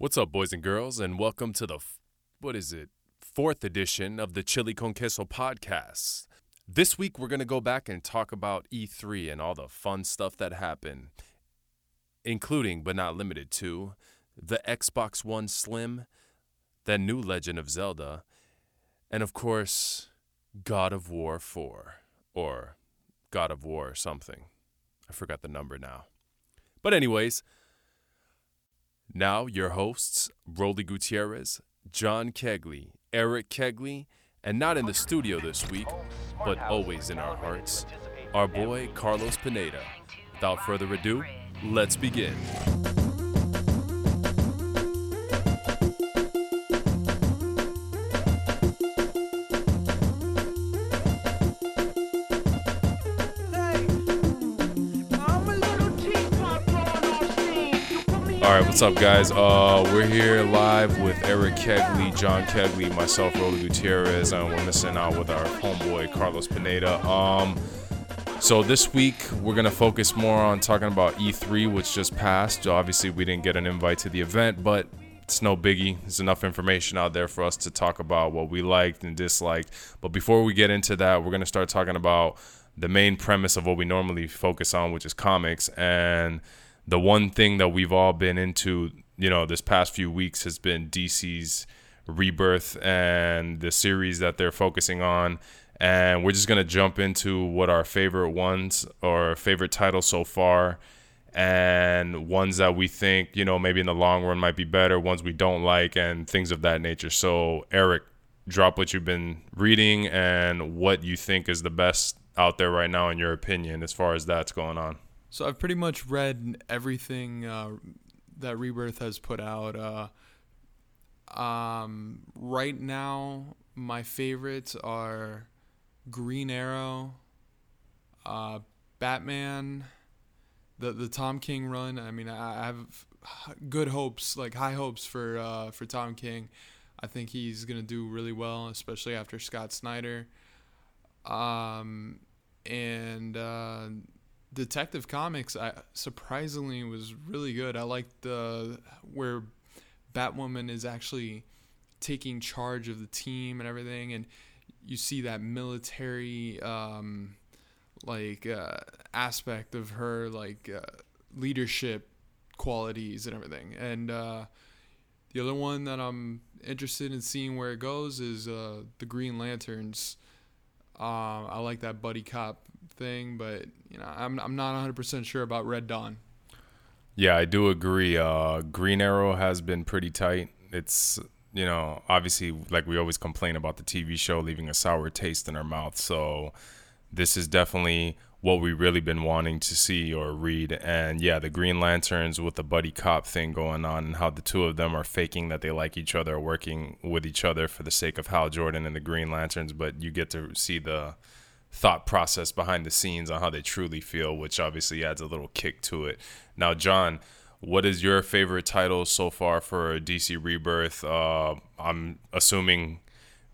What's up, boys and girls, and welcome to the f- what is it fourth edition of the Chili Con Queso podcast. This week we're gonna go back and talk about E3 and all the fun stuff that happened, including but not limited to the Xbox One Slim, the new Legend of Zelda, and of course God of War 4 or God of War something. I forgot the number now. But anyways. Now, your hosts, Rolly Gutierrez, John Kegley, Eric Kegley, and not in the studio this week, but always in our hearts, our boy Carlos Pineda. Without further ado, let's begin. All right, what's up, guys? Uh, we're here live with Eric Kegley, John Kegley, myself, Rolly Gutierrez, and we're missing out with our homeboy Carlos Pineda. Um, so this week we're gonna focus more on talking about E3, which just passed. Obviously, we didn't get an invite to the event, but it's no biggie. There's enough information out there for us to talk about what we liked and disliked. But before we get into that, we're gonna start talking about the main premise of what we normally focus on, which is comics and the one thing that we've all been into, you know, this past few weeks has been DC's rebirth and the series that they're focusing on. And we're just going to jump into what our favorite ones or favorite titles so far and ones that we think, you know, maybe in the long run might be better, ones we don't like, and things of that nature. So, Eric, drop what you've been reading and what you think is the best out there right now, in your opinion, as far as that's going on. So I've pretty much read everything uh, that Rebirth has put out. Uh, um, right now, my favorites are Green Arrow, uh, Batman, the the Tom King run. I mean, I, I have good hopes, like high hopes for uh, for Tom King. I think he's gonna do really well, especially after Scott Snyder. Um, and uh, Detective Comics, I surprisingly was really good. I liked the where Batwoman is actually taking charge of the team and everything, and you see that military um, like uh, aspect of her like uh, leadership qualities and everything. And uh, the other one that I'm interested in seeing where it goes is uh, the Green Lanterns. Uh, I like that buddy cop thing, but you know, I'm I'm not 100% sure about Red Dawn. Yeah, I do agree. Uh, Green Arrow has been pretty tight. It's you know, obviously, like we always complain about the TV show leaving a sour taste in our mouth. So this is definitely what we really been wanting to see or read. And yeah, the Green Lanterns with the buddy cop thing going on and how the two of them are faking that they like each other, working with each other for the sake of Hal Jordan and the Green Lanterns. But you get to see the thought process behind the scenes on how they truly feel, which obviously adds a little kick to it. Now, John, what is your favorite title so far for DC Rebirth? Uh, I'm assuming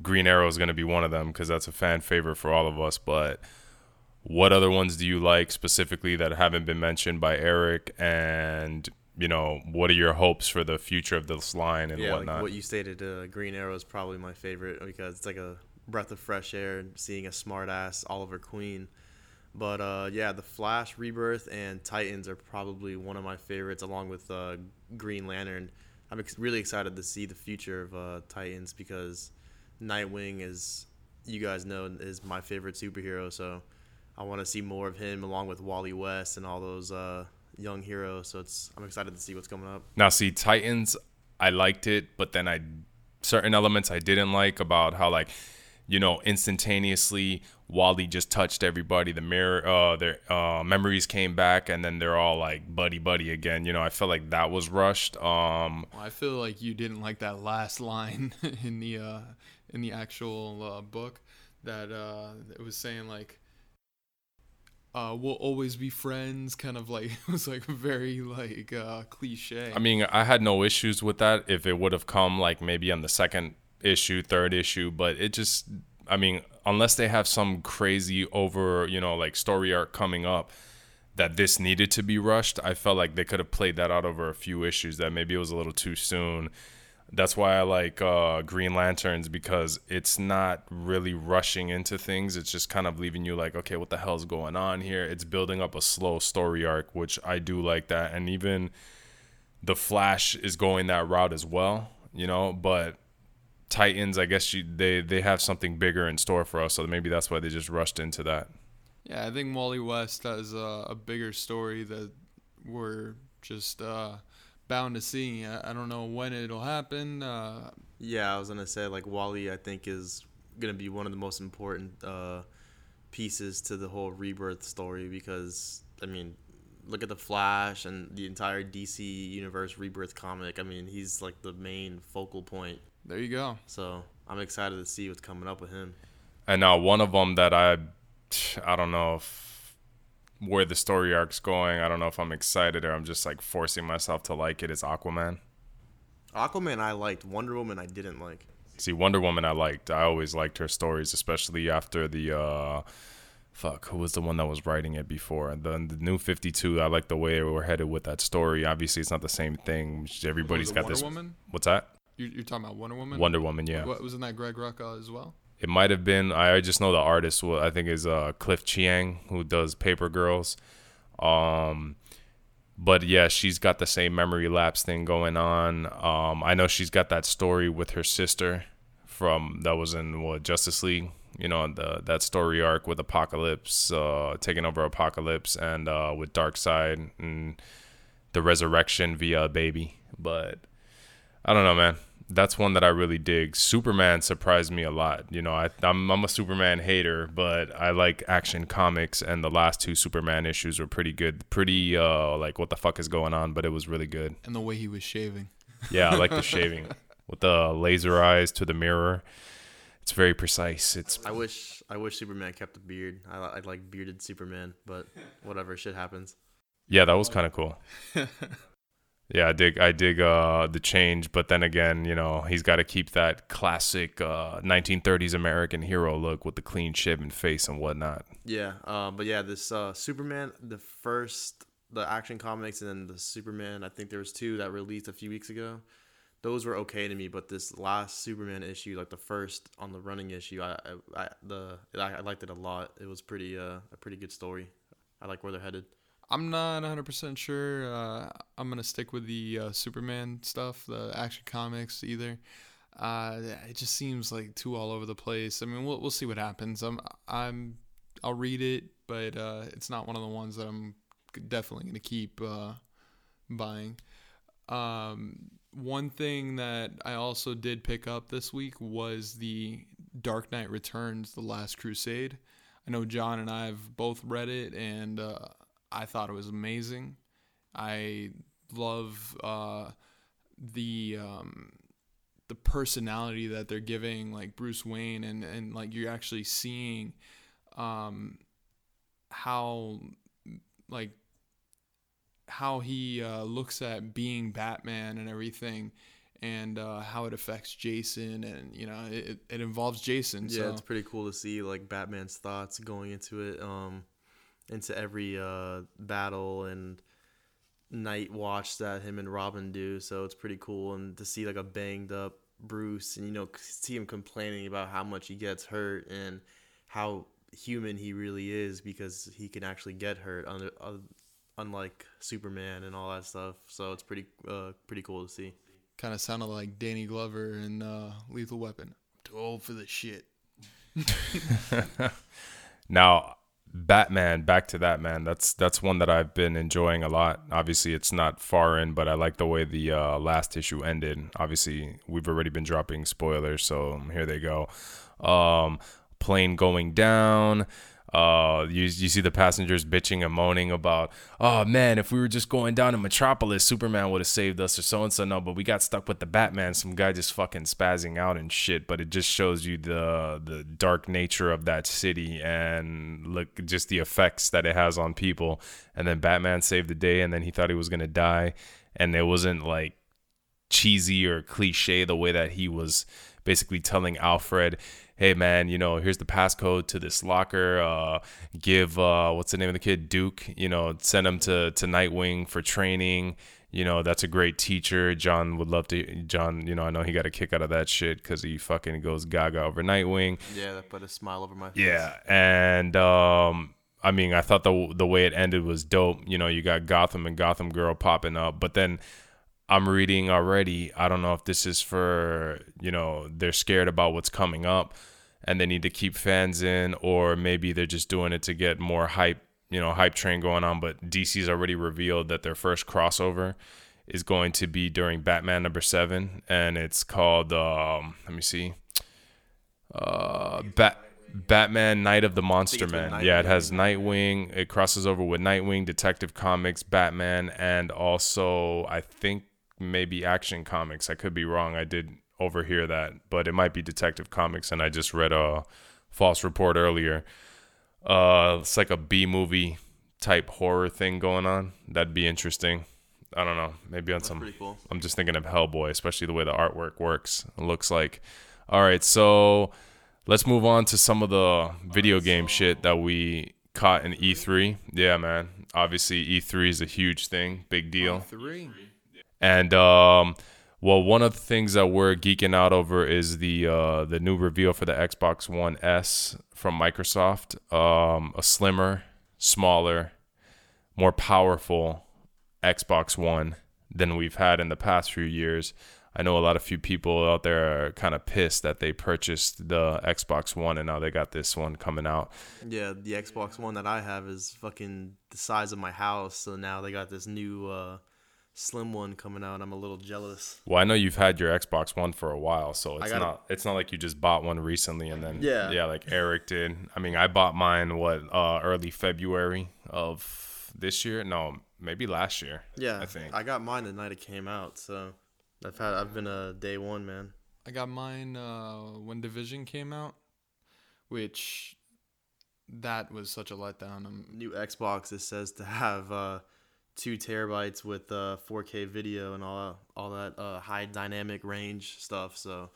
Green Arrow is going to be one of them because that's a fan favorite for all of us. But what other ones do you like specifically that haven't been mentioned by Eric? And you know, what are your hopes for the future of this line and yeah, whatnot? Like what you stated, uh, Green Arrow is probably my favorite because it's like a breath of fresh air seeing a smart ass Oliver Queen. But uh, yeah, the Flash, Rebirth, and Titans are probably one of my favorites, along with uh, Green Lantern. I'm ex- really excited to see the future of uh, Titans because Nightwing is, you guys know, is my favorite superhero. So I want to see more of him, along with Wally West and all those uh, young heroes. So it's I'm excited to see what's coming up. Now, see, Titans, I liked it, but then I certain elements I didn't like about how like you know, instantaneously Wally just touched everybody. The mirror, uh, their uh, memories came back, and then they're all like buddy buddy again. You know, I felt like that was rushed. Um, well, I feel like you didn't like that last line in the uh, in the actual uh, book that uh, it was saying like. Uh, we'll always be friends. Kind of like it was like very like uh, cliche. I mean, I had no issues with that if it would have come like maybe on the second issue, third issue, but it just I mean, unless they have some crazy over, you know, like story arc coming up, that this needed to be rushed. I felt like they could have played that out over a few issues. That maybe it was a little too soon. That's why I like uh, Green Lanterns because it's not really rushing into things. It's just kind of leaving you like, okay, what the hell's going on here? It's building up a slow story arc, which I do like that. And even the Flash is going that route as well, you know. But Titans, I guess you, they they have something bigger in store for us, so maybe that's why they just rushed into that. Yeah, I think Wally West has a, a bigger story that we're just uh, bound to see. I, I, don't know when it'll happen. Uh, yeah, I was gonna say like Wally. I think is gonna be one of the most important uh, pieces to the whole rebirth story because I mean look at the Flash and the entire DC universe rebirth comic. I mean, he's like the main focal point. There you go. So I'm excited to see what's coming up with him. And now one of them that I, I don't know if where the story arc's going. I don't know if I'm excited or I'm just like forcing myself to like it. Is Aquaman. Aquaman I liked. Wonder Woman I didn't like. See, Wonder Woman I liked. I always liked her stories, especially after the. uh fuck, who was the one that was writing it before? The, the new 52, I like the way we're headed with that story. Obviously, it's not the same thing. Everybody's got Wonder this. Woman? What's that? You're, you're talking about Wonder Woman? Wonder Woman, yeah. What, wasn't that Greg Rucka as well? It might have been. I just know the artist. Well, I think is uh, Cliff Chiang, who does Paper Girls. Um, but yeah, she's got the same memory lapse thing going on. Um, I know she's got that story with her sister from that was in what Justice League you know the that story arc with Apokolips uh, taking over Apokolips and uh, with Darkseid and the resurrection via baby. But I don't know, man. That's one that I really dig. Superman surprised me a lot. You know, I, I'm I'm a Superman hater, but I like action comics, and the last two Superman issues were pretty good. Pretty uh, like what the fuck is going on, but it was really good. And the way he was shaving. Yeah, I like the shaving with the laser eyes to the mirror it's very precise. It's. I wish I wish Superman kept a beard. I I like bearded Superman, but whatever, shit happens. Yeah, that was kind of cool. yeah, I dig I dig uh the change, but then again, you know, he's got to keep that classic uh 1930s American hero look with the clean shaven face and whatnot. Yeah, uh, but yeah, this uh Superman, the first the action comics and then the Superman, I think there was two that released a few weeks ago those were okay to me. But this last Superman issue, like the first on the running issue, I, I, I the I, I liked it a lot. It was pretty uh, a pretty good story. I like where they're headed. I'm not 100% sure. Uh, I'm gonna stick with the uh, Superman stuff, the Action Comics either. Uh, it just seems like too all over the place. I mean, we'll we'll see what happens. I'm I'm I'll read it, but uh, it's not one of the ones that I'm definitely gonna keep uh, buying. Um, one thing that I also did pick up this week was the Dark Knight Returns: The Last Crusade. I know John and I have both read it, and uh, I thought it was amazing. I love uh, the um, the personality that they're giving, like Bruce Wayne, and and like you're actually seeing um, how like how he uh, looks at being Batman and everything, and uh, how it affects Jason, and you know, it, it involves Jason. Yeah, so. it's pretty cool to see like Batman's thoughts going into it, um, into every uh, battle and night watch that him and Robin do. So it's pretty cool, and to see like a banged up Bruce, and you know, see him complaining about how much he gets hurt and how human he really is because he can actually get hurt under unlike Superman and all that stuff. So it's pretty uh, pretty cool to see. Kind of sounded like Danny Glover in uh, Lethal Weapon. I'm too old for this shit. now, Batman, back to that man. That's that's one that I've been enjoying a lot. Obviously, it's not far in, but I like the way the uh, last issue ended. Obviously, we've already been dropping spoilers, so here they go. Um, plane going down. Uh, you, you see the passengers bitching and moaning about, oh man, if we were just going down to Metropolis, Superman would have saved us or so and so. No, but we got stuck with the Batman. Some guy just fucking spazzing out and shit. But it just shows you the the dark nature of that city and look just the effects that it has on people. And then Batman saved the day, and then he thought he was gonna die, and it wasn't like cheesy or cliche the way that he was basically telling Alfred, "Hey man, you know, here's the passcode to this locker. Uh, give uh, what's the name of the kid, Duke. You know, send him to to Nightwing for training." You know, that's a great teacher. John would love to. John, you know, I know he got a kick out of that shit because he fucking goes gaga over Nightwing. Yeah, that put a smile over my face. Yeah, and um, I mean, I thought the the way it ended was dope. You know, you got Gotham and Gotham Girl popping up, but then I'm reading already. I don't know if this is for you know they're scared about what's coming up, and they need to keep fans in, or maybe they're just doing it to get more hype. You know, hype train going on. But DC's already revealed that their first crossover is going to be during Batman number seven, and it's called. Um, let me see. Uh, Bat. Batman Night of the Monster Man. Yeah, it has Nightwing. It crosses over with Nightwing, Detective Comics, Batman, and also I think maybe Action Comics. I could be wrong. I did overhear that, but it might be Detective Comics, and I just read a false report earlier. Uh, it's like a B movie type horror thing going on. That'd be interesting. I don't know. Maybe on That's some pretty cool. I'm just thinking of Hellboy, especially the way the artwork works. It looks like. All right, so let's move on to some of the video game shit that we caught in E3. Yeah, man. Obviously, E3 is a huge thing, big deal. Three. And um, well, one of the things that we're geeking out over is the uh, the new reveal for the Xbox One S from Microsoft. Um, a slimmer, smaller, more powerful Xbox One than we've had in the past few years. I know a lot of few people out there are kind of pissed that they purchased the Xbox One and now they got this one coming out. Yeah, the Xbox One that I have is fucking the size of my house. So now they got this new uh, slim one coming out. I'm a little jealous. Well, I know you've had your Xbox One for a while, so it's got a- not it's not like you just bought one recently and then Yeah. yeah, like Eric did. I mean, I bought mine what uh early February of this year. No, maybe last year. Yeah, I think. I got mine the night it came out. So I've had I've been a day one man. I got mine uh, when Division came out, which that was such a letdown. Um, New Xbox it says to have uh, two terabytes with uh, 4K video and all all that uh, high dynamic range stuff. So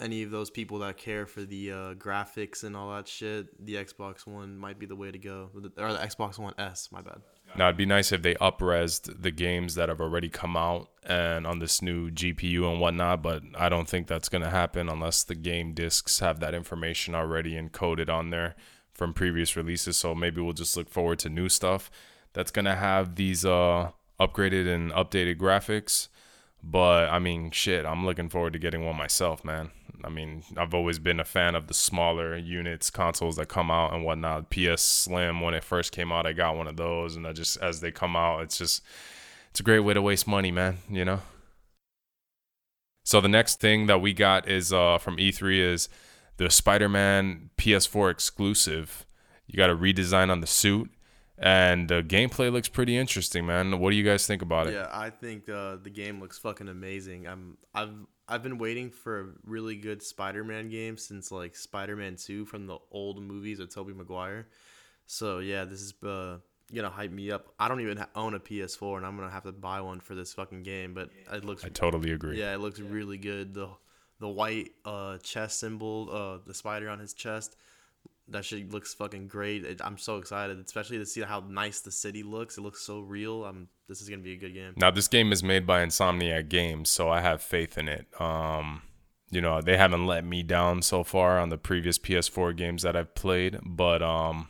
any of those people that care for the uh, graphics and all that shit, the Xbox One might be the way to go. Or the Xbox One S, my bad. Now it'd be nice if they upresed the games that have already come out and on this new GPU and whatnot, but I don't think that's gonna happen unless the game discs have that information already encoded on there from previous releases. So maybe we'll just look forward to new stuff that's gonna have these uh upgraded and updated graphics. But I mean, shit, I'm looking forward to getting one myself, man. I mean, I've always been a fan of the smaller units, consoles that come out and whatnot. PS Slim, when it first came out, I got one of those, and I just as they come out, it's just it's a great way to waste money, man. You know. So the next thing that we got is uh, from E3 is the Spider-Man PS4 exclusive. You got a redesign on the suit, and the gameplay looks pretty interesting, man. What do you guys think about it? Yeah, I think uh, the game looks fucking amazing. I'm I've I've been waiting for a really good Spider-Man game since like Spider-Man 2 from the old movies with Tobey Maguire. So yeah, this is uh, gonna hype me up. I don't even ha- own a PS4, and I'm gonna have to buy one for this fucking game. But it looks I totally agree. yeah, it looks really good. The the white uh, chest symbol, uh, the spider on his chest. That shit looks fucking great. It, I'm so excited, especially to see how nice the city looks. It looks so real. I'm. This is gonna be a good game. Now this game is made by Insomniac Games, so I have faith in it. Um, you know, they haven't let me down so far on the previous PS4 games that I've played, but um,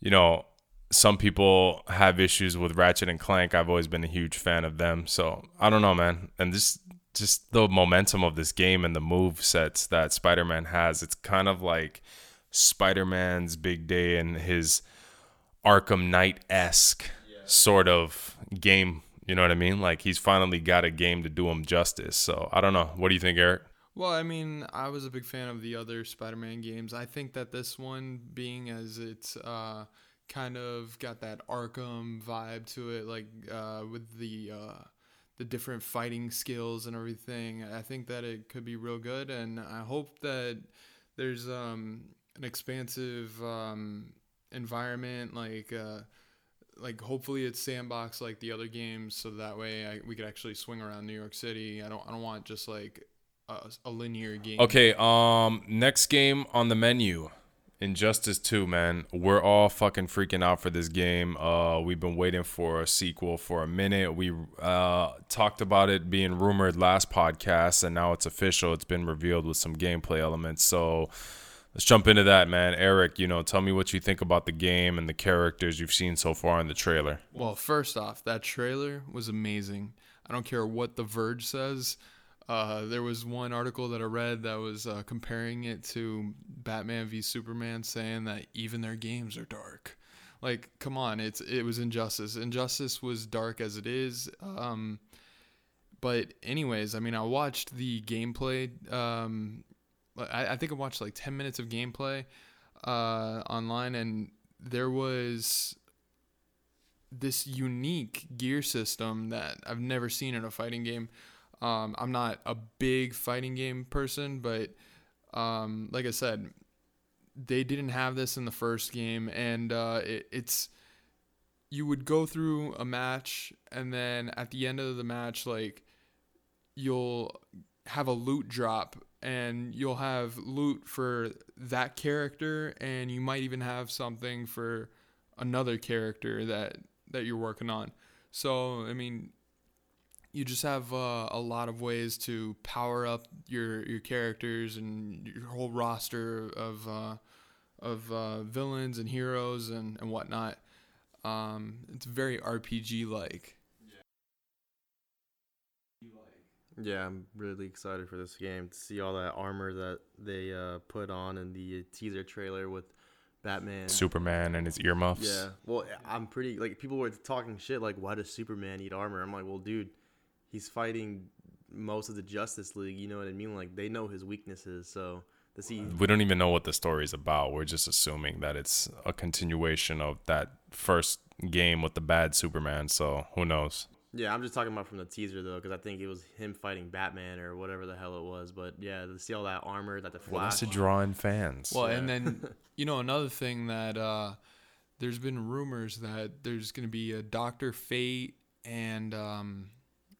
you know, some people have issues with Ratchet and Clank. I've always been a huge fan of them, so I don't know, man. And this just the momentum of this game and the move sets that Spider-Man has. It's kind of like Spider-Man's big day and his Arkham Knight esque sort of game. You know what I mean? Like he's finally got a game to do him justice. So I don't know. What do you think, Eric? Well, I mean, I was a big fan of the other Spider-Man games. I think that this one, being as it's uh, kind of got that Arkham vibe to it, like uh, with the uh, the different fighting skills and everything, I think that it could be real good. And I hope that there's um, an expansive um, environment, like uh, like hopefully it's sandbox like the other games, so that way I, we could actually swing around New York City. I don't I don't want just like a, a linear game. Okay, um, next game on the menu, Injustice Two. Man, we're all fucking freaking out for this game. Uh, we've been waiting for a sequel for a minute. We uh talked about it being rumored last podcast, and now it's official. It's been revealed with some gameplay elements. So. Let's jump into that, man. Eric, you know, tell me what you think about the game and the characters you've seen so far in the trailer. Well, first off, that trailer was amazing. I don't care what The Verge says. Uh, there was one article that I read that was uh, comparing it to Batman v Superman, saying that even their games are dark. Like, come on, it's it was Injustice. Injustice was dark as it is. Um, but anyways, I mean, I watched the gameplay. Um, I, I think I watched like ten minutes of gameplay uh, online, and there was this unique gear system that I've never seen in a fighting game. Um, I'm not a big fighting game person, but um, like I said, they didn't have this in the first game, and uh, it, it's you would go through a match, and then at the end of the match, like you'll have a loot drop, and you'll have loot for that character, and you might even have something for another character that that you're working on. So I mean, you just have uh, a lot of ways to power up your your characters and your whole roster of uh, of uh, villains and heroes and and whatnot. Um, it's very RPG like. Yeah, I'm really excited for this game to see all that armor that they uh, put on in the teaser trailer with Batman. Superman and his earmuffs. Yeah, well, I'm pretty like people were talking shit like, why does Superman need armor? I'm like, well, dude, he's fighting most of the Justice League. You know what I mean? Like they know his weaknesses, so to see We don't even know what the story is about. We're just assuming that it's a continuation of that first game with the bad Superman. So who knows? Yeah, I'm just talking about from the teaser though, because I think it was him fighting Batman or whatever the hell it was. But yeah, to see all that armor that the Well, that's Flash. to draw in fans. Well, and then you know another thing that uh, there's been rumors that there's going to be a Doctor Fate and um,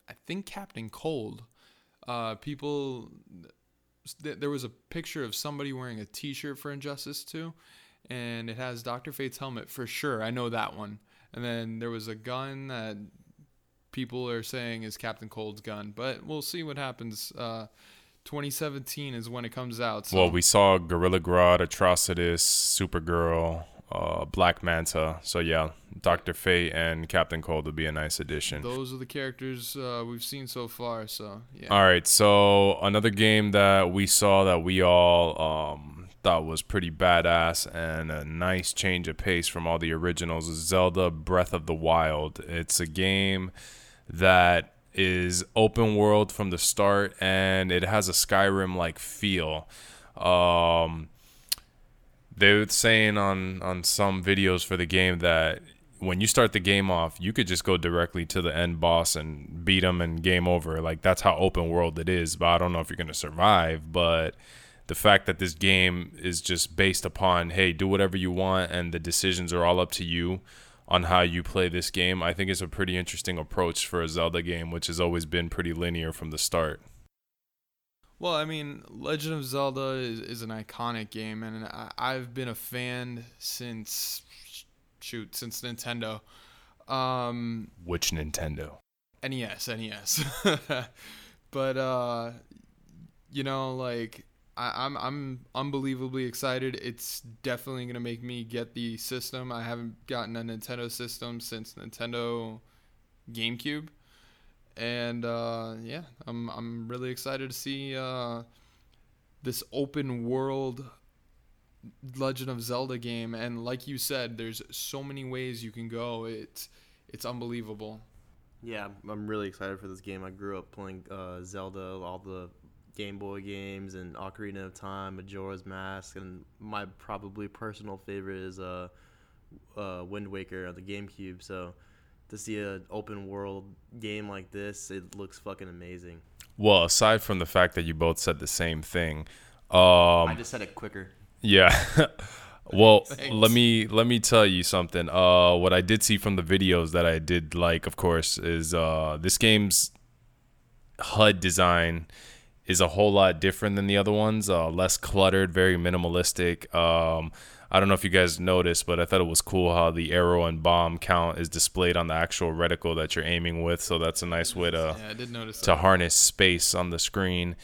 I think Captain Cold. Uh, people, th- there was a picture of somebody wearing a T-shirt for Injustice 2, and it has Doctor Fate's helmet for sure. I know that one. And then there was a gun that people are saying is Captain Cold's gun, but we'll see what happens. Uh, 2017 is when it comes out. So. well, we saw Gorilla Grodd, Atrocitus, Supergirl, uh, Black Manta. So yeah, Doctor Fate and Captain Cold would be a nice addition. Those are the characters uh, we've seen so far. So yeah. All right, so another game that we saw that we all um, thought was pretty badass and a nice change of pace from all the originals is Zelda Breath of the Wild. It's a game that is open world from the start and it has a Skyrim like feel. Um, they were saying on on some videos for the game that when you start the game off, you could just go directly to the end boss and beat him and game over. Like that's how open world it is. But I don't know if you're gonna survive. But the fact that this game is just based upon hey, do whatever you want and the decisions are all up to you on how you play this game, I think is a pretty interesting approach for a Zelda game, which has always been pretty linear from the start. Well, I mean, Legend of Zelda is, is an iconic game, and I, I've been a fan since shoot since Nintendo. Um, Which Nintendo? NES, NES. but uh, you know, like I, I'm I'm unbelievably excited. It's definitely gonna make me get the system. I haven't gotten a Nintendo system since Nintendo GameCube, and uh, yeah, I'm I'm really excited to see uh, this open world Legend of Zelda game. And like you said, there's so many ways you can go. It's it's unbelievable. Yeah, I'm really excited for this game. I grew up playing uh, Zelda, all the Game Boy games, and Ocarina of Time, Majora's Mask, and my probably personal favorite is uh, uh, Wind Waker on the GameCube. So to see an open world game like this, it looks fucking amazing. Well, aside from the fact that you both said the same thing, um, I just said it quicker. Yeah. Well, Thanks. let me let me tell you something. Uh, what I did see from the videos that I did like, of course, is uh, this game's HUD design is a whole lot different than the other ones. Uh, less cluttered, very minimalistic. Um, I don't know if you guys noticed, but I thought it was cool how the arrow and bomb count is displayed on the actual reticle that you're aiming with. So that's a nice way to Yeah, I did notice to that. harness space on the screen,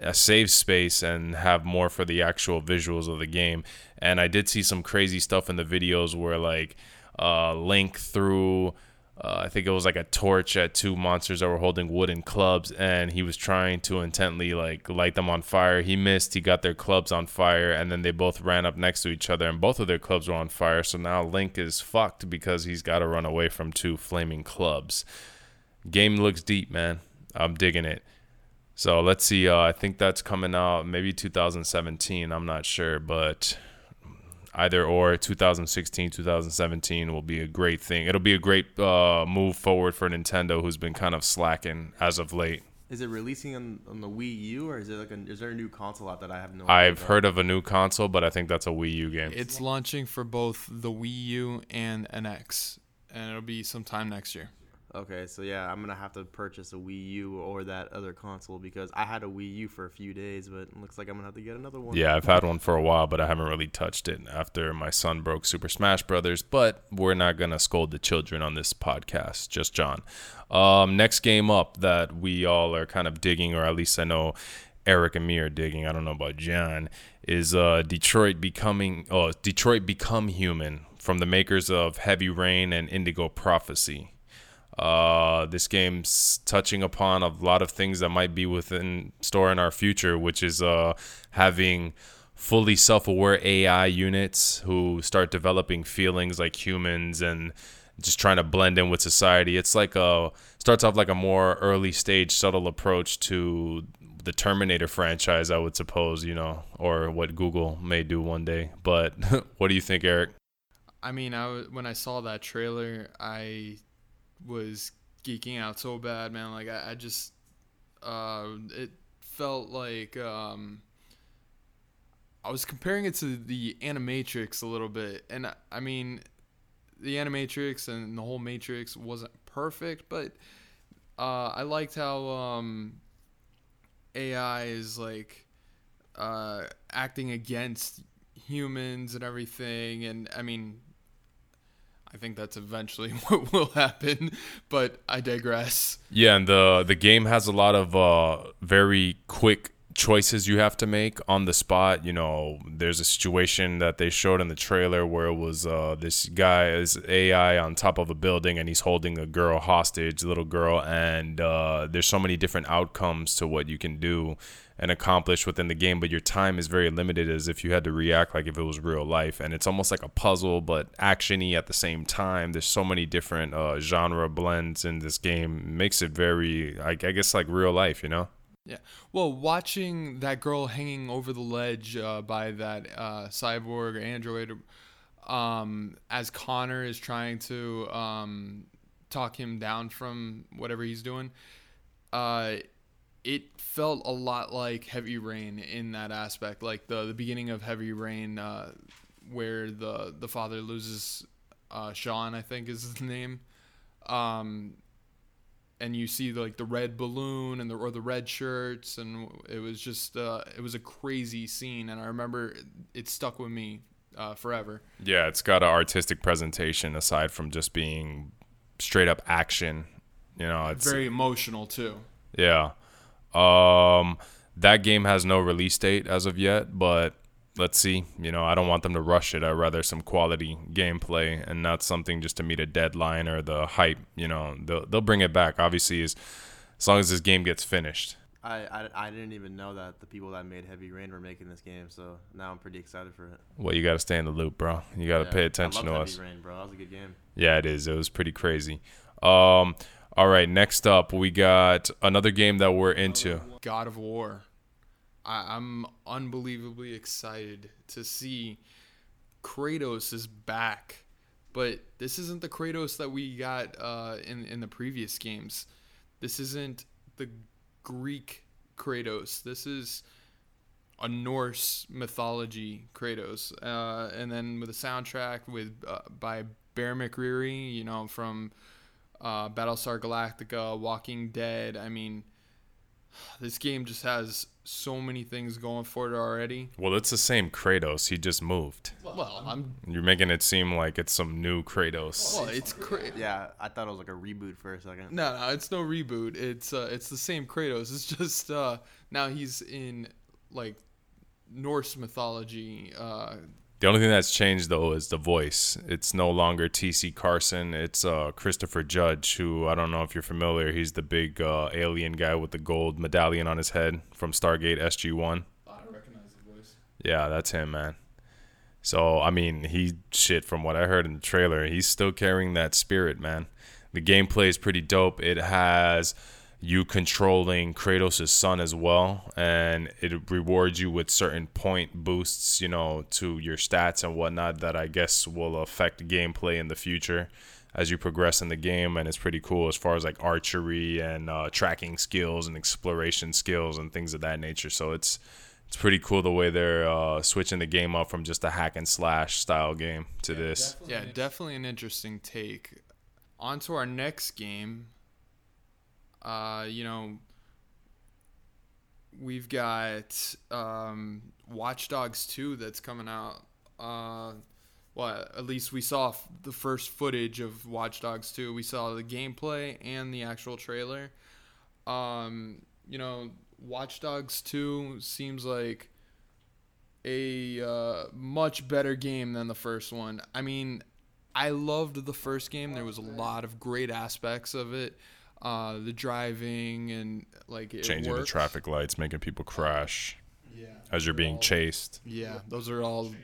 uh, save space, and have more for the actual visuals of the game. And I did see some crazy stuff in the videos where like uh, Link threw. Uh, I think it was like a torch at two monsters that were holding wooden clubs, and he was trying to intently like light them on fire. He missed. He got their clubs on fire, and then they both ran up next to each other, and both of their clubs were on fire. So now Link is fucked because he's got to run away from two flaming clubs. Game looks deep, man. I'm digging it. So let's see. Uh, I think that's coming out maybe 2017. I'm not sure, but either or 2016, 2017 will be a great thing. It'll be a great uh, move forward for Nintendo, who's been kind of slacking as of late. Is it releasing on, on the Wii U or is it like a, is there a new console out that I have no? I've idea heard of a new console, but I think that's a Wii U game. It's launching for both the Wii U and NX, and it'll be sometime next year. Okay, so yeah, I'm gonna have to purchase a Wii U or that other console because I had a Wii U for a few days, but it looks like I'm gonna have to get another one. Yeah, I've had one for a while, but I haven't really touched it after my son broke Super Smash Brothers. But we're not gonna scold the children on this podcast, just John. Um, next game up that we all are kind of digging, or at least I know Eric and me are digging. I don't know about John. Is uh, Detroit becoming? Oh, Detroit Become Human from the makers of Heavy Rain and Indigo Prophecy. Uh, this game's touching upon a lot of things that might be within store in our future, which is uh, having fully self-aware AI units who start developing feelings like humans and just trying to blend in with society. It's like a starts off like a more early stage subtle approach to the Terminator franchise, I would suppose, you know, or what Google may do one day. But what do you think, Eric? I mean, I w- when I saw that trailer, I was geeking out so bad, man. Like I, I just, uh, it felt like um, I was comparing it to the Animatrix a little bit, and I, I mean, the Animatrix and the whole Matrix wasn't perfect, but uh, I liked how um, AI is like uh, acting against humans and everything, and I mean, I think that's eventually what will happen, but I digress. Yeah, and the the game has a lot of uh, very quick choices you have to make on the spot. You know, there's a situation that they showed in the trailer where it was uh, this guy is AI on top of a building and he's holding a girl hostage, little girl, and uh, there's so many different outcomes to what you can do and accomplish within the game, but your time is very limited as if you had to react like if it was real life. And it's almost like a puzzle, but actiony at the same time. There's so many different uh, genre blends in this game. Makes it very, I guess, like real life, you know? Yeah. Well, watching that girl hanging over the ledge uh, by that uh, cyborg or android, um, as Connor is trying to um, talk him down from whatever he's doing, uh, it felt a lot like Heavy Rain in that aspect, like the the beginning of Heavy Rain, uh, where the the father loses uh, Sean, I think is his name. Um, and you see like the red balloon and the or the red shirts and it was just uh, it was a crazy scene and I remember it, it stuck with me uh, forever. Yeah, it's got an artistic presentation aside from just being straight up action. You know, it's Very emotional too. Yeah. Um that game has no release date as of yet, but let's see. You know, I don't want them to rush it. I'd rather some quality gameplay and not something just to meet a deadline or the hype, you know. They'll they'll bring it back obviously as as long as this game gets finished. I, I, I didn't even know that the people that made Heavy Rain were making this game, so now I'm pretty excited for it. Well, you got to stay in the loop, bro. You got to Yeah, pay attention I to loved us. Heavy Rain, bro. That was a good game. Yeah, it is. It was pretty crazy. Um all right, next up we got another game that we're into. God of War. I, I'm unbelievably excited to see Kratos is back, but this isn't the Kratos that we got uh, in in the previous games. This isn't the Greek Kratos. This is a Norse mythology Kratos, uh, and then with a soundtrack with uh, by Bear McCreary, you know, from uh, Battlestar Galactica, Walking Dead. I mean, this game just has so many things going for it already. Well, it's the same Kratos. He just moved. Well, I'm You're making it seem like it's some new Kratos. well, it's cra- Yeah, I thought it was like a reboot for a second. No, no, it's no reboot. It's uh, it's the same Kratos. It's just uh, now he's in like Norse mythology. Uh, The only thing that's changed though is the voice. It's no longer T.C. Carson. It's uh, Christopher Judge, who I don't know if you're familiar. He's the big uh, alien guy with the gold medallion on his head from Stargate SG One. I recognize the voice. Yeah, that's him, man. So I mean, he shit. From what I heard in the trailer, he's still carrying that spirit, man. The gameplay is pretty dope. It has you controlling Kratos' son as well, and it rewards you with certain point boosts, you know, to your stats and whatnot that I guess will affect gameplay in the future as you progress in the game. And it's pretty cool as far as like archery and uh, tracking skills and exploration skills and things of that nature. So it's it's pretty cool the way they're uh, switching the game up from just a hack and slash style game to this. Yeah, definitely an interesting take. On to our next game. Uh, you know, we've got um, Watch Dogs 2 that's coming out. Uh, well, at least we saw f- the first footage of Watch Dogs 2. We saw the gameplay and the actual trailer. Um, you know, Watch Dogs 2 seems like a uh, much better game than the first one. I mean, I loved the first game. There was a lot of great aspects of it. Uh, the driving and like it Changing the traffic lights, making people crash Yeah. as you're being all- chased. Yeah, those are all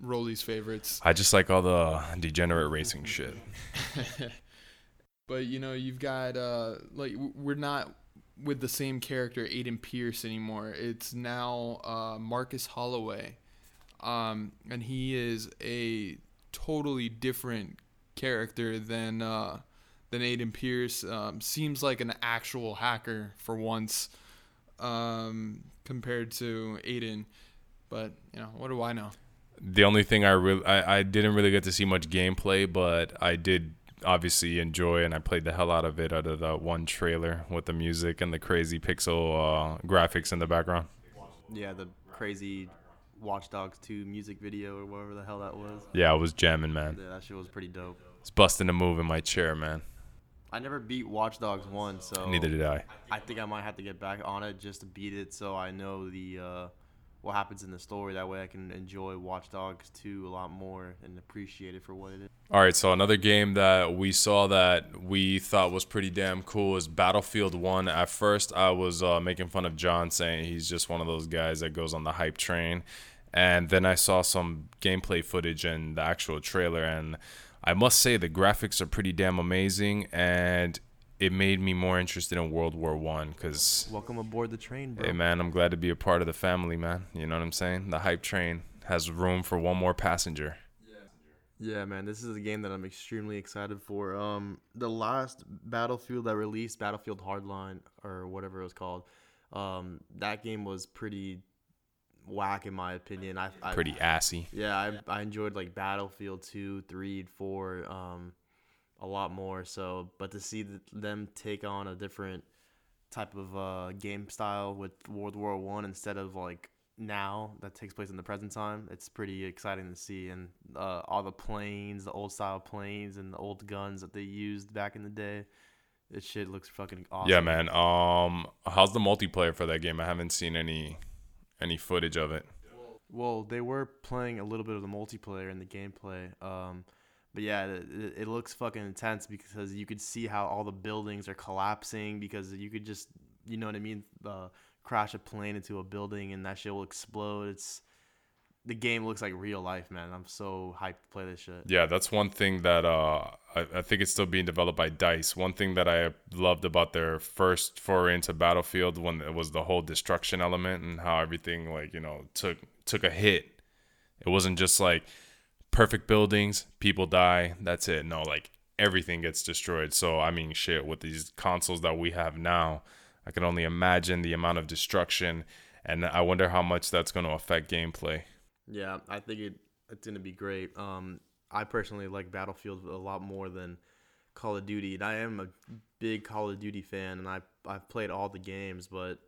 Rolly's favorites. I just like all the degenerate racing shit. But you know, you've got uh, like we're not with the same character Aiden Pearce anymore. It's now uh, Marcus Holloway, um, and he is a totally different character than uh, than Aiden Pearce. Um, seems like an actual hacker for once, um, compared to Aiden. But you know, what do I know? The only thing I really I, I didn't really get to see much gameplay, but I did obviously enjoy and I played the hell out of it out of that one trailer with the music and the crazy pixel uh, graphics in the background. Yeah, the crazy Watch Dogs 2 music video or whatever the hell that was. Yeah, I was jamming, man. Yeah, that shit was pretty dope. It's busting a move in my chair, man. I never beat Watch Dogs 1, so Neither did I. I think I might have to get back on it just to beat it so I know the uh, what happens in the story. That way I can enjoy Watch Dogs 2 a lot more and appreciate it for what it is. All right, so another game that we saw that we thought was pretty damn cool is Battlefield 1. At first, I was uh, making fun of John saying he's just one of those guys that goes on the hype train. And then I saw some gameplay footage and the actual trailer, and I must say the graphics are pretty damn amazing, and it made me more interested in World War One because Welcome aboard the train, bro. Hey man, I'm glad to be a part of the family, man. You know what I'm saying? The hype train has room for one more passenger. Yeah, man, this is a game that I'm extremely excited for. Um, the last Battlefield that released, Battlefield Hardline or whatever it was called, um, that game was pretty whack in my opinion. I, I Pretty assy. yeah, I, I enjoyed like Battlefield 2, 3, and 4 um, a lot more. So, but to see them take on a different type of uh, game style with World War One instead of like now that takes place in the present time, it's pretty exciting to see. And uh, all the planes, the old style planes, and the old guns that they used back in the day. This shit looks fucking awesome. Yeah, man. Um, how's the multiplayer for that game? I haven't seen any any footage of it. Well, they were playing a little bit of the multiplayer in the gameplay. Um, but yeah, it, it looks fucking intense because you could see how all the buildings are collapsing because you could just, you know what I mean, uh, crash a plane into a building and that shit will explode. It's the game looks like real life, man. I'm so hyped to play this shit. Yeah, that's one thing that uh, I, I think it's still being developed by Dice. One thing that I loved about their first foray into Battlefield when it was the whole destruction element and how everything like you know took took a hit. It wasn't just like perfect buildings, people die, that's it. No, like everything gets destroyed. So I mean, shit, with these consoles that we have now, I can only imagine the amount of destruction and I wonder how much that's going to affect gameplay. Yeah, I think it it's gonna be great. Um, I personally like Battlefield a lot more than Call of Duty, and I am a big Call of Duty fan, and I I've played all the games, but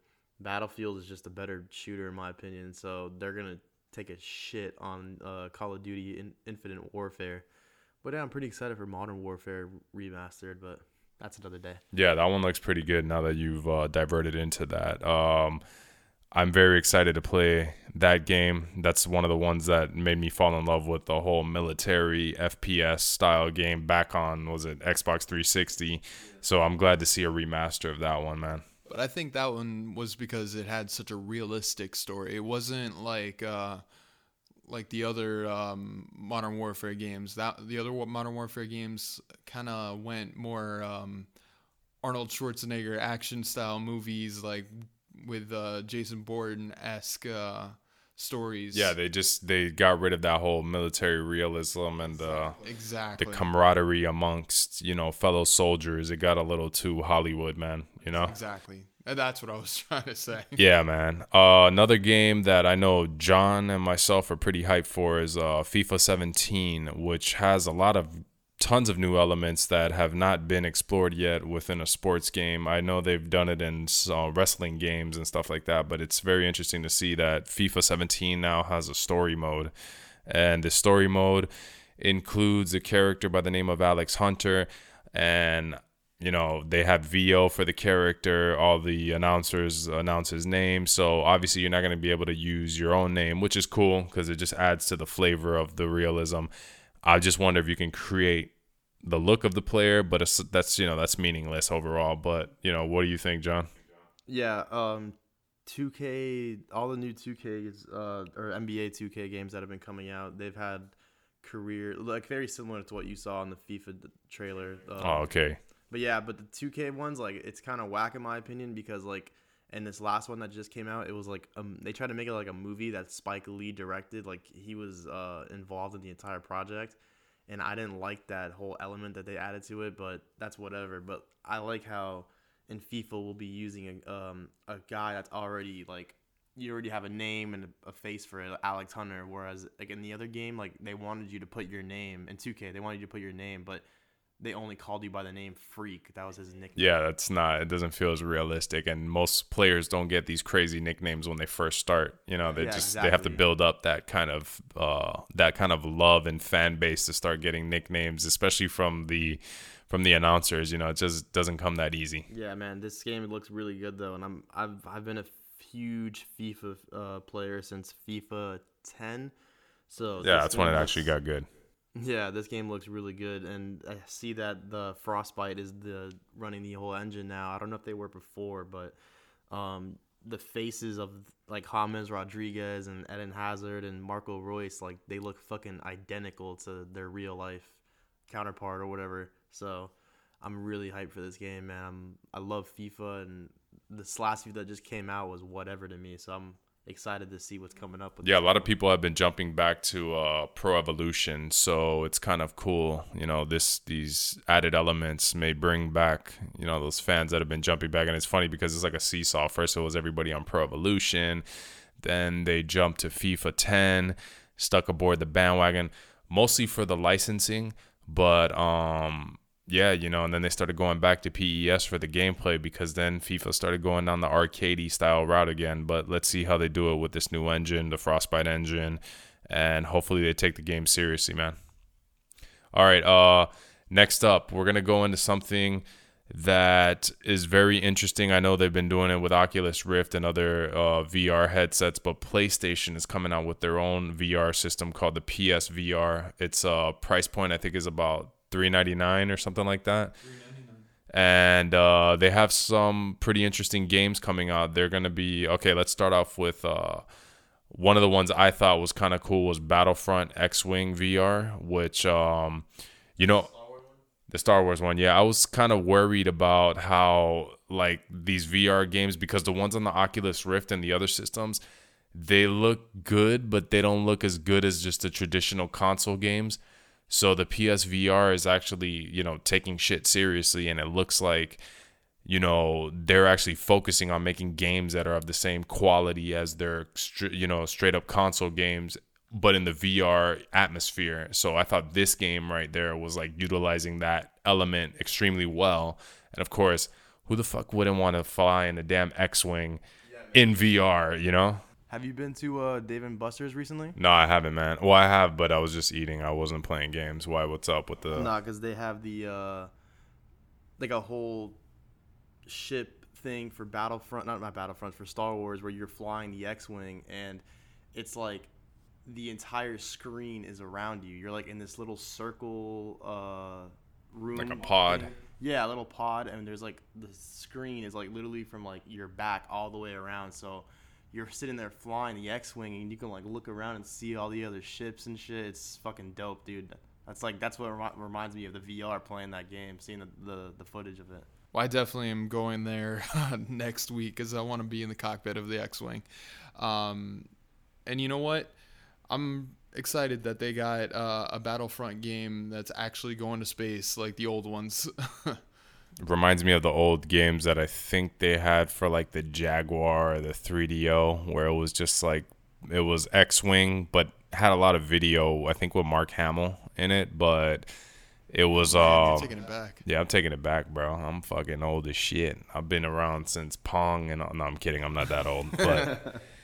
Battlefield is just a better shooter in my opinion. So they're gonna take a shit on uh, Call of Duty in, Infinite Warfare. But yeah, I'm pretty excited for Modern Warfare remastered, but that's another day. Yeah, that one looks pretty good now that you've uh, diverted into that. Um, I'm very excited to play that game. That's one of the ones that made me fall in love with the whole military FPS style game back on was it Xbox 360. So I'm glad to see a remaster of that one, man. But I think that one was because it had such a realistic story. It wasn't like uh, like the other um, Modern Warfare games. That the other Modern Warfare games kind of went more um, Arnold Schwarzenegger action style movies, like with uh, Jason Bourne esque uh, stories. Yeah, they just they got rid of that whole military realism and uh, exactly the camaraderie amongst you know fellow soldiers. It got a little too Hollywood, man. You know exactly. And that's what I was trying to say. Yeah, man. Uh, another game that I know John and myself are pretty hyped for is uh, FIFA 17, which has a lot of tons of new elements that have not been explored yet within a sports game. I know they've done it in uh, wrestling games and stuff like that, but it's very interesting to see that FIFA 17 now has a story mode. And the story mode includes a character by the name of Alex Hunter. And, you know, they have VO for the character. All the announcers announce his name. So obviously, you're not going to be able to use your own name, which is cool because it just adds to the flavor of the realism. I just wonder if you can create the look of the player, but that's you know that's meaningless overall. But you know, what do you think, John? Yeah, um, 2K, all the new 2K uh, or NBA 2K games that have been coming out, they've had career like very similar to what you saw in the FIFA trailer. Um, oh, okay. But yeah, but the 2K ones, like it's kind of whack in my opinion because like and this last one that just came out, it was like um, they tried to make it like a movie that Spike Lee directed. Like he was uh, involved in the entire project, and I didn't like that whole element that they added to it. But that's whatever. But I like how in FIFA we'll be using a um, a guy that's already like you already have a name and a face for it, Alex Hunter. Whereas like in the other game, like they wanted you to put your name in 2K, they wanted you to put your name, but they only called you by the name Freak. That was his nickname. Yeah, that's not. It doesn't feel as realistic, and most players don't get these crazy nicknames when they first start. You know, they yeah, just exactly. they have to build up that kind of uh, that kind of love and fan base to start getting nicknames, especially from the from the announcers. You know, it just doesn't come that easy. Yeah, man, this game looks really good though, and I'm I've I've been a huge FIFA uh, player since FIFA 10. So yeah, that's when it actually got good. Yeah, this game looks really good, and I see that the Frostbite is the running the whole engine now. I don't know if they were before, but um, the faces of like James Rodriguez and Eden Hazard and Marco Reus, like they look fucking identical to their real life counterpart or whatever. So I'm really hyped for this game, man. I'm, I love FIFA, and this last FIFA that just came out was whatever to me. So I'm excited to see what's coming up. yeah, a lot of people have been jumping back to uh, Pro Evolution, so it's kind of cool. You know, this these added elements may bring back you know those fans that have been jumping back, and it's funny because it's like a seesaw. First, it was everybody on Pro Evolution, then they jumped to FIFA 10, stuck aboard the bandwagon, mostly for the licensing, but um yeah, you know, and then they started going back to PES for the gameplay because then FIFA started going down the arcadey style route again. But let's see how they do it with this new engine, the Frostbite engine, and hopefully they take the game seriously, man. All right, uh next up, we're to go into something that is very interesting. I know they've been doing it with Oculus Rift and other uh, VR headsets, but PlayStation is coming out with their own VR system called the PSVR. Its uh, price point I think is about three ninety nine or something like that. And uh, they have some pretty interesting games coming out. They're gonna be okay. Let's start off with uh, one of the ones I thought was kind of cool was Battlefront X Wing VR, which um, you know the Star Wars one. Yeah, I was kind of worried about how like these VR games because the ones on the Oculus Rift and the other systems, they look good, but they don't look as good as just the traditional console games. So the PSVR is actually, you know, taking shit seriously and it looks like you know they're actually focusing on making games that are of the same quality as their you know straight up console games but in the VR atmosphere. So I thought this game right there was like utilizing that element extremely well. And of course, who the fuck wouldn't want to fly in a damn X-wing in VR, you know? Have you been to uh, Dave and Buster's recently? No, I haven't, man. Well, I have, but I was just eating. I wasn't playing games. Why? What's up with the? Nah, because they have the uh, like a whole ship thing for Battlefront, not my Battlefront for Star Wars, where you're flying the X-wing, and it's like the entire screen is around you. You're like in this little circle uh, room, Like a pod. thing. Yeah, a little pod, and there's like the screen is like literally from like your back all the way around. So you're sitting there flying the X-wing, and you can like look around and see all the other ships and shit. It's fucking dope, dude. That's like that's what remi- reminds me of the VR playing that game, seeing the the, the footage of it. Well, I definitely am going there next week because I want to be in the cockpit of the X-wing. Um, and you know what? I'm excited that they got uh, a Battlefront game that's actually going to space like the old ones. reminds me of the old games that I think they had for like the Jaguar or the 3DO, where it was just like it was X-wing, but had a lot of video. I think with Mark Hamill in it, but it was uh you're taking it back. yeah, I'm taking it back, bro. I'm fucking old as shit. I've been around since Pong, and no, I'm kidding. I'm not that old, but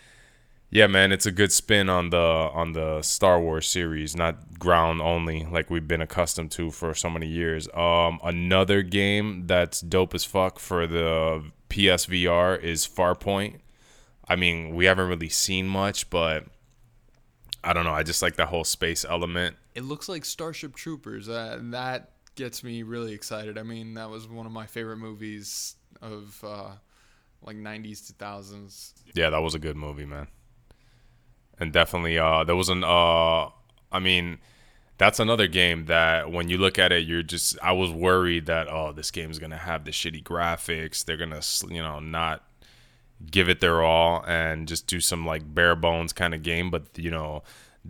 yeah, man, it's a good spin on the on the Star Wars series, not ground only like we've been accustomed to for so many years. Um, another game that's dope as fuck for the PSVR is Farpoint. I mean, we haven't really seen much, but I don't know. I just like that whole space element. It looks like Starship Troopers. Uh, that gets me really excited. I mean, that was one of my favorite movies of uh, like 90s, to 2000s. Yeah, that was a good movie, man. And definitely, uh, there was an, uh, I mean, that's another game that when you look at it, you're just, I was worried that, oh, this game's to have the shitty graphics. They're to, you know, not give it their all and just do some like bare bones kind of game. But, you know,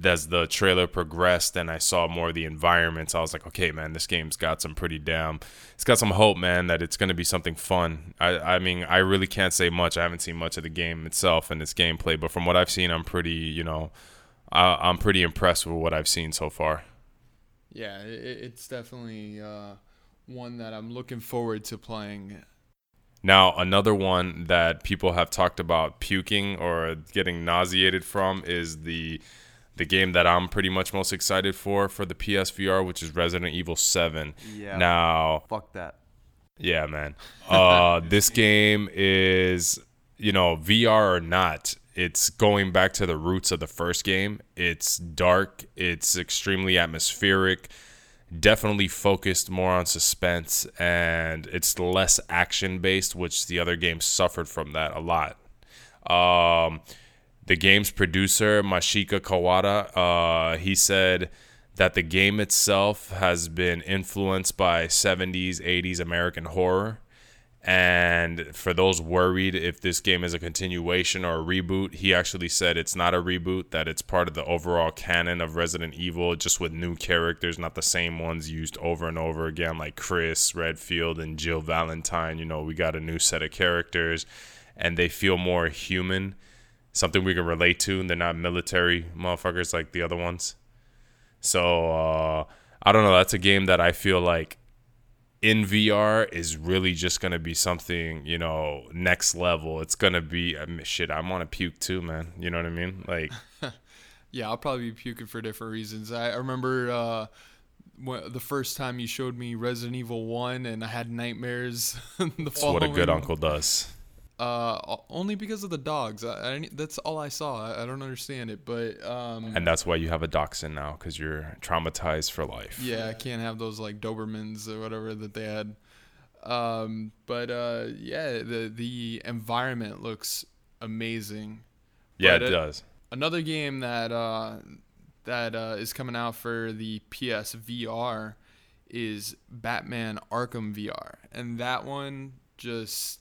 as the trailer progressed and I saw more of the environments, I was like, okay, man, this game's got some pretty damn, it's got some hope, man, that it's going to be something fun. I, I mean, I really can't say much. I haven't seen much of the game itself and its gameplay, but from what I've seen, I'm pretty, you know, I, I'm pretty impressed with what I've seen so far. Yeah, it, it's definitely uh, one that I'm looking forward to playing. Now, another one that people have talked about puking or getting nauseated from is the the game that I'm pretty much most excited for for the PSVR, which is Resident Evil 7. Yeah. Now, Fuck that. yeah, man. Uh, this game is, you know, VR or not, it's going back to the roots of the first game. It's dark, it's extremely atmospheric, definitely focused more on suspense, and it's less action based, which the other games suffered from that a lot. Um, the game's producer Mashika Kawada, uh, he said that the game itself has been influenced by 70s, 80s American horror. And for those worried if this game is a continuation or a reboot, he actually said it's not a reboot, that it's part of the overall canon of Resident Evil, just with new characters, not the same ones used over and over again, like Chris Redfield and Jill Valentine. You know, we got a new set of characters, and they feel more human something we can relate to and they're not military motherfuckers like the other ones. So uh, I don't know. That's a game that I feel like in VR is really just gonna be something you know next level. It's gonna be I mean, shit. I want to puke too, man. You know what I mean? Like Yeah, I'll probably be puking for different reasons. I, remember uh, the first time you showed me Resident Evil 1 and I had nightmares the that's what a good uncle does. Uh, only because of the dogs. I, I, that's all I saw. I, I don't understand it, but um, And that's why you have a dachshund now, because you're traumatized for life. yeah, I can't have those like Dobermans or whatever that they had. Um, but uh, yeah, the the environment looks amazing. Yeah, But it does. Another game that uh, that uh, is coming out for the PSVR is Batman Arkham VR, and that one just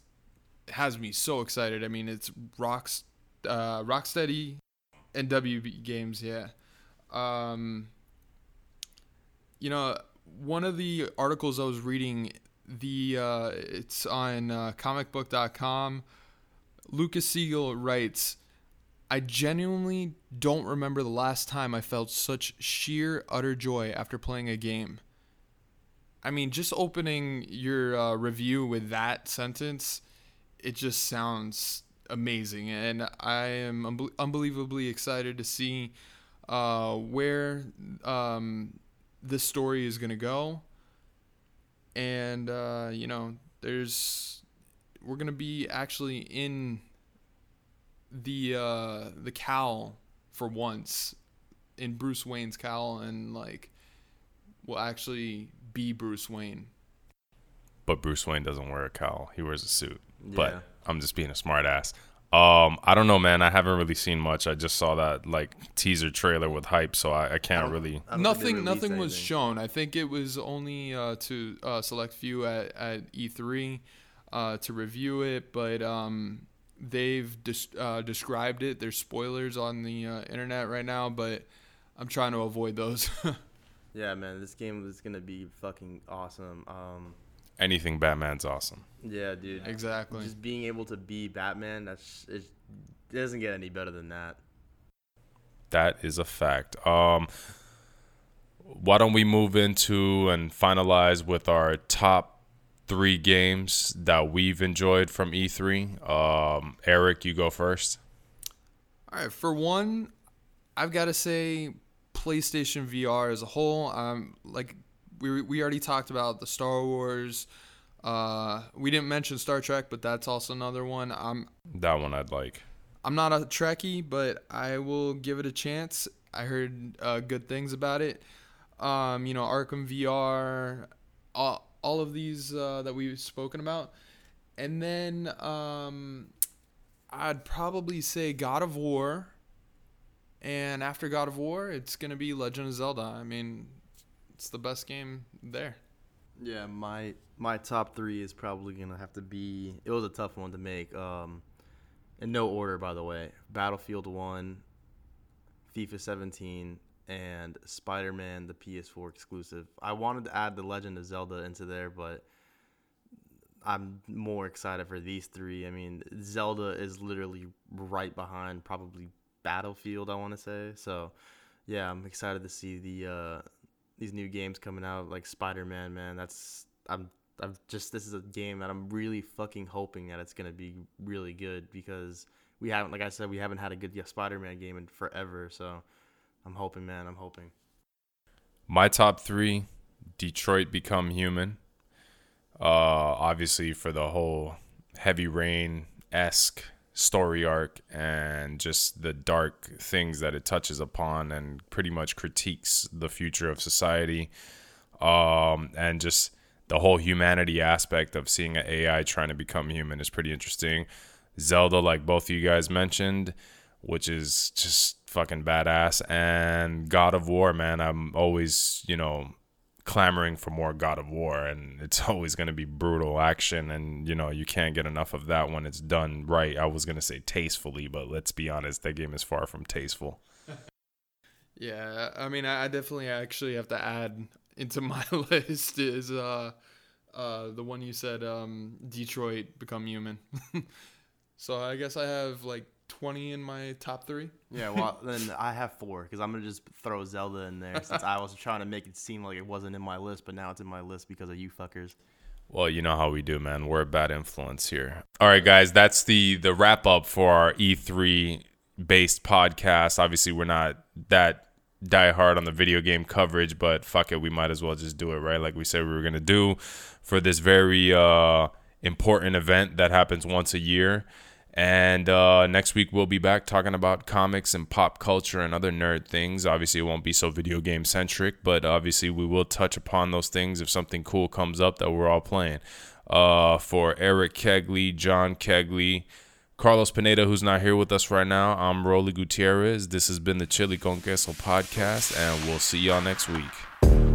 has me so excited. I mean, it's Rocks, uh, Rocksteady, and WB Games, yeah. Um, you know, one of the articles I was reading the uh, it's on uh, comicbook.com. Lucas Siegel writes, I genuinely don't remember the last time I felt such sheer utter joy after playing a game. I mean, just opening your uh, review with that sentence, it just sounds amazing, and I am unbe- unbelievably excited to see uh, where um, this story is gonna go. And uh, you know, there's we're gonna be actually in the uh, the cowl for once in Bruce Wayne's cowl, and like will actually be Bruce Wayne. But Bruce Wayne doesn't wear a cowl; he wears a suit. Yeah. But I'm just being a smartass. Um, I don't know, man. I haven't really seen much. I just saw that like teaser trailer with hype, so I, I can't really. I don't think they nothing released nothing was shown. I think it was only uh, to uh, select few at, at E3 uh, to review it, but um, they've des- uh, described it. There's spoilers on the uh, internet right now, but I'm trying to avoid those. Yeah, man, this game is gonna be fucking awesome. Um, Anything Batman's awesome. yeah, dude. exactly. Just being able to be Batman, that's it. It doesn't get any better than that. That is a fact. Um, why don't we move into and finalize with our top three games that we've enjoyed from E3? Um, Eric, you go first. All right, for one, I've got to say PlayStation VR as a whole. Um, like we we already talked about the Star Wars. Uh, we didn't mention Star Trek, but that's also another one. I'm That one I'd like. I'm not a Trekkie, but I will give it a chance. I heard uh, good things about it. Um, you know, Arkham VR, all, all of these uh, that we've spoken about. And then um, I'd probably say God of War. And after God of War, it's going to be Legend of Zelda. I mean, it's the best game there. Yeah, my my top three is probably gonna have to be. It was a tough one to make. Um, in no order, by the way. Battlefield One, FIFA 17, and Spider-Man, the PS4 exclusive. I wanted to add the Legend of Zelda into there, but I'm more excited for these three. I mean, Zelda is literally right behind probably Battlefield. I want to say so. Yeah, I'm excited to see the uh, these new games coming out like Spider-Man. Man, that's I'm I'm just this is a game that I'm really fucking hoping that it's gonna be really good because we haven't, like I said, we haven't had a good Spider-Man game in forever. So I'm hoping, man. I'm hoping. My top three Detroit Become Human. Uh, obviously, for the whole Heavy Rain esque story arc and just the dark things that it touches upon and pretty much critiques the future of society. Um, and just the whole humanity aspect of seeing an AI trying to become human is pretty interesting. Zelda, like both of you guys mentioned, which is just fucking badass. And God of War, man, I'm always, you know, clamoring for more God of War, and it's always going to be brutal action, and you know you can't get enough of that when it's done right. I was going to say tastefully, but let's be honest, that game is far from tasteful. Yeah, I mean, I definitely actually have to add into my list is uh, uh, the one you said, um, Detroit Become Human. so I guess I have like 20 in my top three. Yeah, well then I have four because I'm gonna just throw Zelda in there since I was trying to make it seem like it wasn't in my list, but now it's in my list because of you fuckers. Well, you know how we do, man. We're a bad influence here. All right, guys, that's the the wrap up for our E3 based podcast. Obviously, we're not that die hard on the video game coverage, but fuck it, we might as well just do it, right? Like we said we were gonna do for this very uh, important event that happens once a year. And uh, next week we'll be back talking about comics and pop culture and other nerd things. Obviously, it won't be so video game centric, but obviously we will touch upon those things if something cool comes up that we're all playing. Uh, for Eric Kegley, John Kegley, Carlos Pineda, who's not here with us right now, I'm Roly Gutierrez. This has been the Chili Con Queso podcast, and we'll see y'all next week.